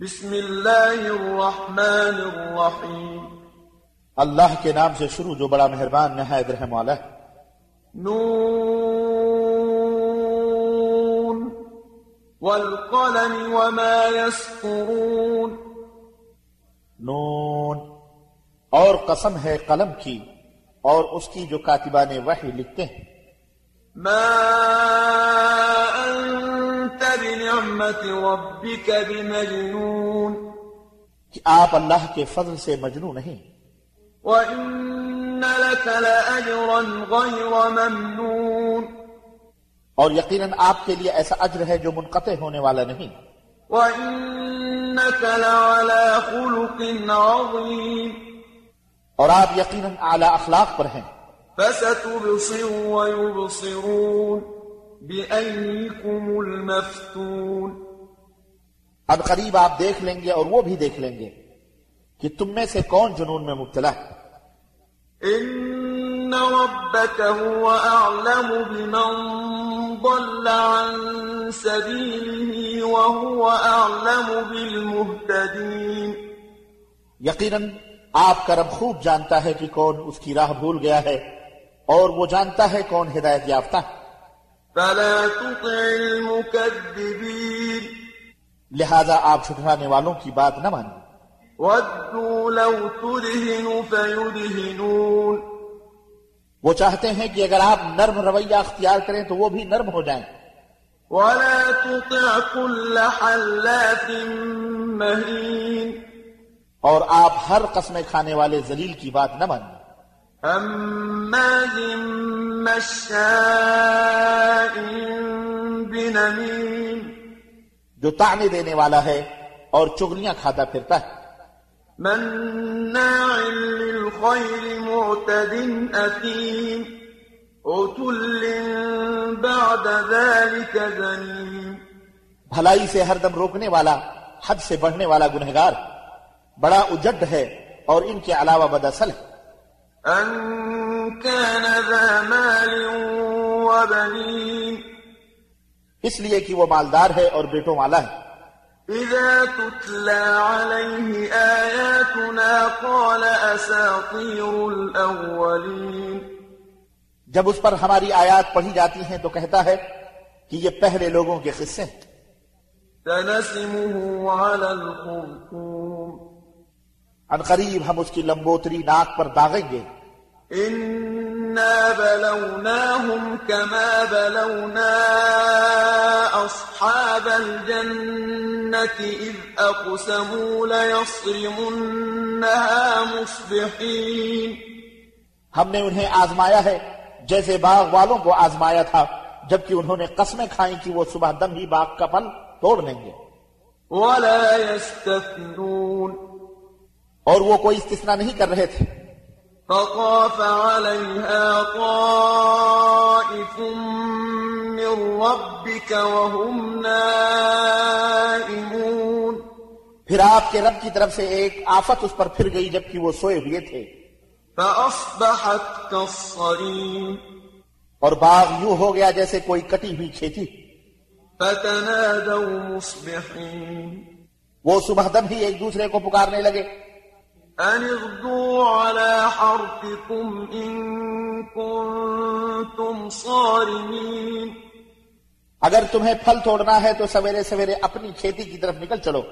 بسم الله الرحمن الرحيم اللہ کے نام سے شروع جو بڑا مہربان نہایت رحم والا ہے۔ نون۔ والقلم وما يسطرون نون۔ اور قسم ہے قلم کی اور اس کی جو کاتبان وحی لکھتے ہیں۔ ما أنت بنعمة ربك بمجنون. کہ آپ اللہ کے فضل سے مجنو نہیں۔ وإن لك لأجرا غير ممنون. اور یقیناً آپ کے لیے ایسا اجر ہے جو منقطع ہونے والا نہیں۔ وإنك لعلى خلق عظيم. اور آپ یقیناً اعلی اخلاق پر ہیں۔ فستبصر ويبصرون. بأيكم المفتون. اب قریب آپ دیکھ لیں گے اور وہ بھی دیکھ لیں گے کہ تم میں سے کون جنون میں مبتلا ہے۔ إن ربك هو أعلم بمن ضل عن سبيله وهو أعلم بالمهتدين. یقیناً آپ کا رب خوب جانتا ہے کہ کون اس کی راہ بھول گیا ہے اور وہ جانتا ہے کون ہدایت یافتہ ہے۔ فلا تطع المكذبين. لہذا آپ چھٹرانے والوں کی بات نہ مانیں ودوا لو تدهن فيدهنون. وہ چاہتے ہیں کہ اگر آپ نرم رویہ اختیار کریں تو وہ بھی نرم ہو جائیں۔ ولا تطع كل حلاف مهين. اور آپ ہر قسم کھانے والے ذلیل کی بات نہ مانیں هماز مشاء بنميم جو تعنے دینے والا ہے اور چگلیاں کھاتا پھرتا ہے۔ مناع للخير معتد أثيم عتل بعد ذلك زنيم بھلائی سے ہر دم روکنے والا حد سے بڑھنے والا گنہگار بڑا اجڈ ہے اور ان کے علاوہ بداصل ہے۔ أن كان ذا مال وبنين. اس لیے کہ وہ مالدار ہے اور بیٹوں والا ہے۔ إذا تتلى عليه آياتنا قال أساطير الأولين. جب اس پر ہماری آیات پڑھی جاتی ہیں تو کہتا ہے کہ یہ پہلے لوگوں کے قصے ہیں۔ سنسمه على الخرطوم. ان قریب ہم اس کی لمبوتری ناک پر داغیں گے۔ إنا بلوناهم كما بلونا أصحاب الجنة إذ أقسموا ليصرمنها مصبحين۔ ہم نے انہیں آزمایا ہے جیسے باغ والوں کو آزمایا تھا جبکہ انہوں نے قسمیں کھائیں کہ وہ صبح دم ہی باغ کا پھل توڑ لیں گے۔ ولا يستثنون۔ اور وہ کوئی استثنا نہیں کر رہے تھے۔ فطاف عليها طائف من ربك وهم نائمون۔ پھر آپ کے رب کی طرف سے ایک آفت اس پر پھر گئی جبکہ وہ سوئے ہوئے تھے۔ فأصبحت كالصريم۔ اور باغ یوں ہو گیا جیسے کوئی کٹی ہوئی کھیتی فتنادوا مصبحين۔ وہ صبح دم ہی ایک دوسرے کو پکارنے لگے۔ أن اغدوا على حرثكم إن كنتم صارمين اگر تمہیں پھل توڑنا ہے تو سویرے سویرے اپنی کھیتی کی طرف نکل چلو۔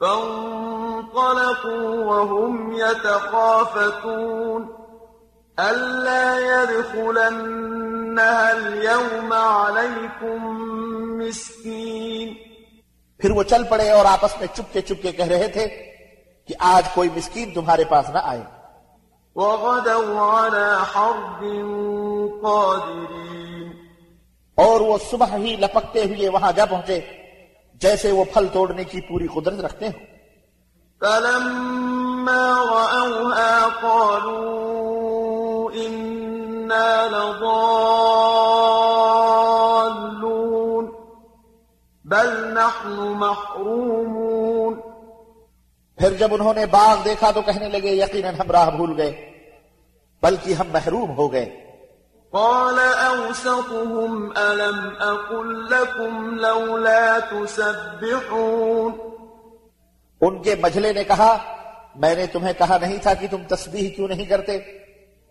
فانطلقوا وهم يتخافتون ألا يدخلنها اليوم عليكم مسكين پھر وہ چل پڑے اور آپس میں چپکے چپکے کہہ رہے تھے کہ آج کوئی مسکین تمہارے پاس نہ آئے۔ وغدوا على حرد قادرين اور وہ صبح ہی لپکتے ہوئے وہاں جا پہنچے جیسے وہ پھل توڑنے کی پوری قدرت رکھتے ہوں۔ فلما رأوها قالوا إنا لضالون بل نحن محرومون۔ پھر جب انہوں نے باغ دیکھا تو کہنے لگے یقیناً ہم راہ بھول گئے بلکہ ہم محروم ہو گئے۔ قال أوسطهم ألم أقل لكم لولا تسبحون؟ ان کے مجلے نے کہا میں نے تمہیں کہا نہیں تھا کہ تم تسبیح کیوں نہیں کرتے۔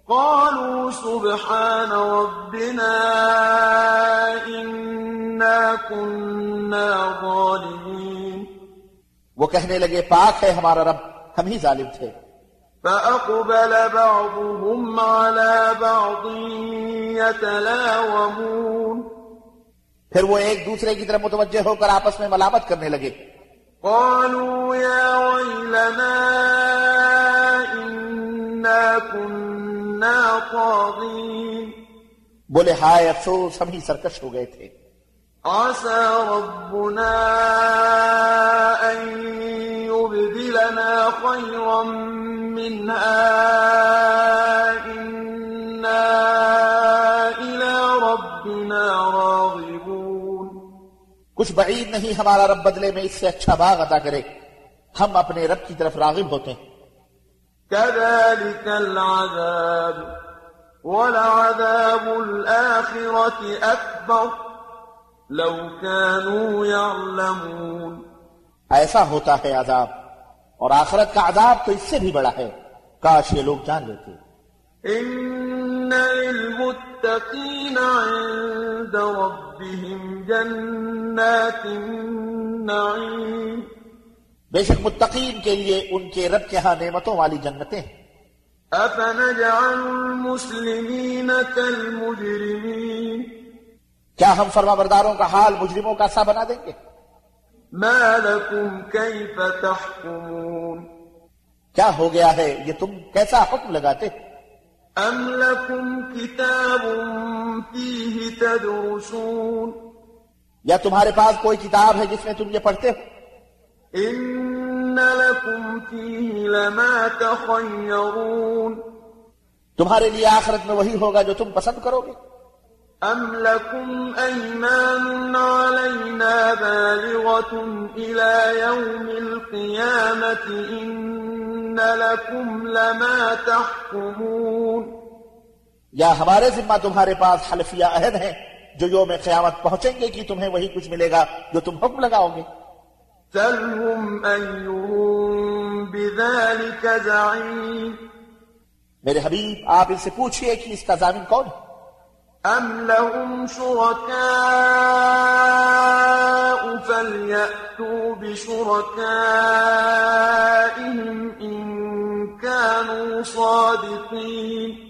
قالوا سبحان ربنا إنا كنا ظالمين۔ وہ کہنے لگے پاک ہے ہمارا رب ہم ہی ظالم تھے. فأقبل بعضهم على بعض يتلاومون پھر وہ ایک دوسرے کی طرف متوجہ ہو کر آپس میں ملامت کرنے لگے۔ قالوا يا ويلنا إنا كنا طاغين بولے ہائے افسوس ہم ہی سرکش ہو گئے تھے۔ عسى ربنا أن يبدلنا خيرا منها. إنا إلى ربنا راغبون. کچھ بعید نہیں ہمارا رب بدلے میں اس سے اچھا باغ عطا کرے. ہم اپنے رب کی طرف راغب ہوتے ہیں. كذلك العذاب. ولعذاب الآخرة أكبر. لو كانوا يعلمون. ایسا ہوتا ہے عذاب اور آخرت کا عذاب تو اس سے بھی بڑا ہے۔ کاش یہ لوگ جان لیتے۔ إن للمتقين عند ربهم جنات النعيم. بے شک متقین کے لیے ان کے رب کے ہاں نعمتوں والی جنتیں ہیں۔ أفنجعل المسلمين كالمجرمين؟ کیا ہم فرما برداروں کا حال مجرموں کا سا بنا دیں گے؟ ما لكم كيف تحكمون کیا ہو گیا ہے یہ تم کیسا حکم لگاتے؟ أم لكم كتاب فيه تدرسون؟ یا تمہارے پاس کوئی کتاب ہے جس میں تم یہ پڑھتے ہو؟ إن لكم فيه لما تخيرون تمہارے لیے آخرت میں وہی ہوگا جو تم پسند کرو گے۔ أم لكم أيمان علينا بالغة إلى يوم القيامة إن لكم لما تحكمون یا ہمارے ذمہ تمہارے پاس حلفیہ عہد ہیں جو یوم قیامت پہنچیں گے کہ تمہیں وہی کچھ ملے گا جو تم حکم لگاؤ گے۔ سلهم أيهم بذلك زعيم میرے حبیب آپ ان سے پوچھئے کہ اس کا ضامن کون ہے؟ أَمْ لَهُمْ شُرَكَاءُ فَلْيَأْتُوا بِشُرَكَائِهِمْ إِن كَانُوا صَادِقِينَ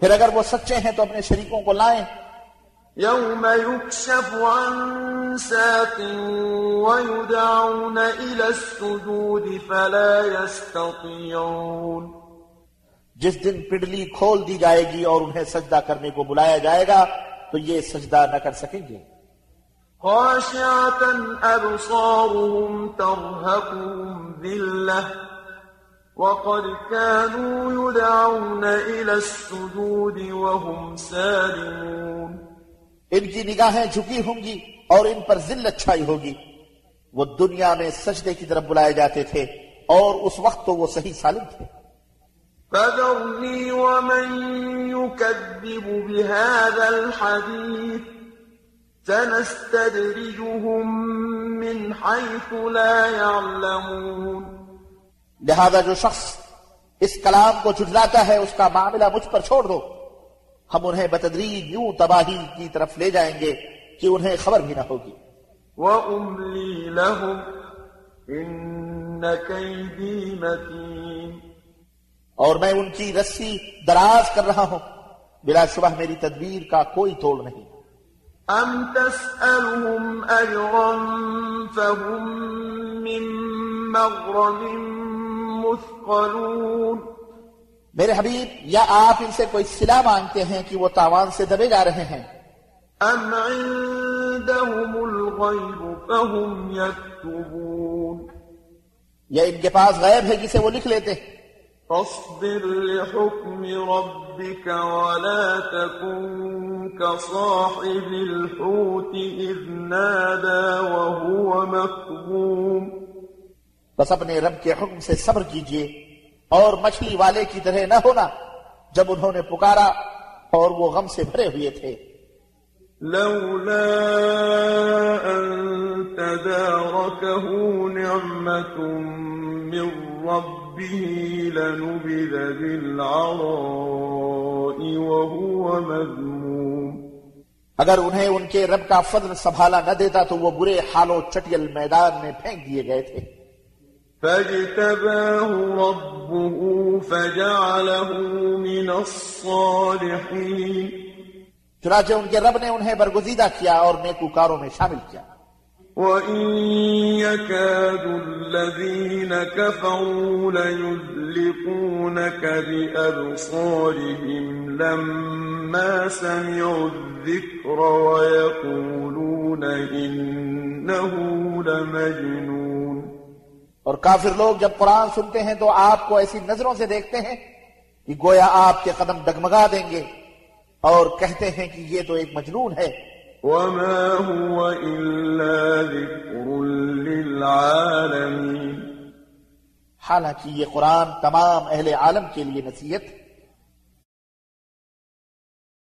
پھر اگر وہ سچے ہیں تو اپنے شریکوں کو لائیں۔ يوم يكشف عن ساق ويدعون إلى السجود فلا يستطيعون جس دن پڈلی کھول دی جائے گی اور انہیں سجدہ کرنے کو بلایا جائے گا تو یہ سجدہ نہ کر سکیں گے۔ خاشعة أبصارهم ترهقهم ذلة وقد كانوا يدعون إلى السجود وهم سالمون۔ ان کی نگاہیں جھکی ہوں گی اور ان پر ذلت چھائی ہوگی۔ وہ دنیا میں سجدے کی طرف بلائے جاتے تھے اور اس وقت تو وہ صحیح سالم تھے۔ فذرني ومن يكذب بهذا الحديث سنستدرجهم من حيث لا يعلمون۔ لہذا جو شخص اس کلام کو جھٹلاتا ہے اس کا معاملہ مجھ پر چھوڑ دو۔ ہم انہیں بتدریج یوں تباہی کی طرف لے جائیں گے کہ انہیں خبر بھی نہ ہوگی۔ وأملي لهم إن كيدي متين۔ اور میں ان کی رسی دراز کر رہا ہوں۔ بلا شبہ میری تدبیر کا کوئی توڑ نہیں۔ أم تسألهم أجرا فهم من مغرم مثقلون۔ میرے حبیب یا آپ ان سے کوئی صلح مانگتے ہیں کہ وہ تاوان سے دبے جا رہے ہیں؟ أم عندهم الغيب فهم يكتبون یا ان کے پاس غیب ہے جسے وہ لکھ لیتے؟ ہیں فاصبر لحكم ربك ولا تكن كصاحب الحوت إذ نادى وهو مكظوم. بس اپنے رب کے حکم سے صبر کیجیے اور مچھلی والے کی طرح نہ ہونا۔ جب انہوں نے پکارا اور وہ غم سے بھرے ہوئے تھے۔ لولا أن جاءته نعمة من ربه لنبذ بالعراء وهو مذموم. اگر انہیں ان کے رب کا فضل سنبھالا نہ دیتا تو وہ برے حال و چٹیل میدان میں پھینک دیے گئے تھے۔ فاجتباه ربه فجعله من الصالحين. چنانچہ ان کے رب نے انہیں برگزیدہ کیا اور نیکوکاروں میں شامل کیا۔ وَإِن يَكَادُ الَّذِينَ كَفَرُوا لَيُزْلِقُونَكَ بِأَبْصَارِهِمْ لَمَّا سَمِعُوا الذِّكْرَ وَيَقُولُونَ إِنَّهُ لَمَجْنُونَ۔ اور کافر لوگ جب قرآن سنتے ہیں تو آپ کو ایسی نظروں سے دیکھتے ہیں کہ گویا آپ کے قدم ڈگمگا دیں گے اور کہتے ہیں کہ یہ تو ایک مجنون ہے۔ وما هو إلا ذكر للعالمين. حالانکہ یہ قرآن تمام اہل عالم کے لیے نصیحت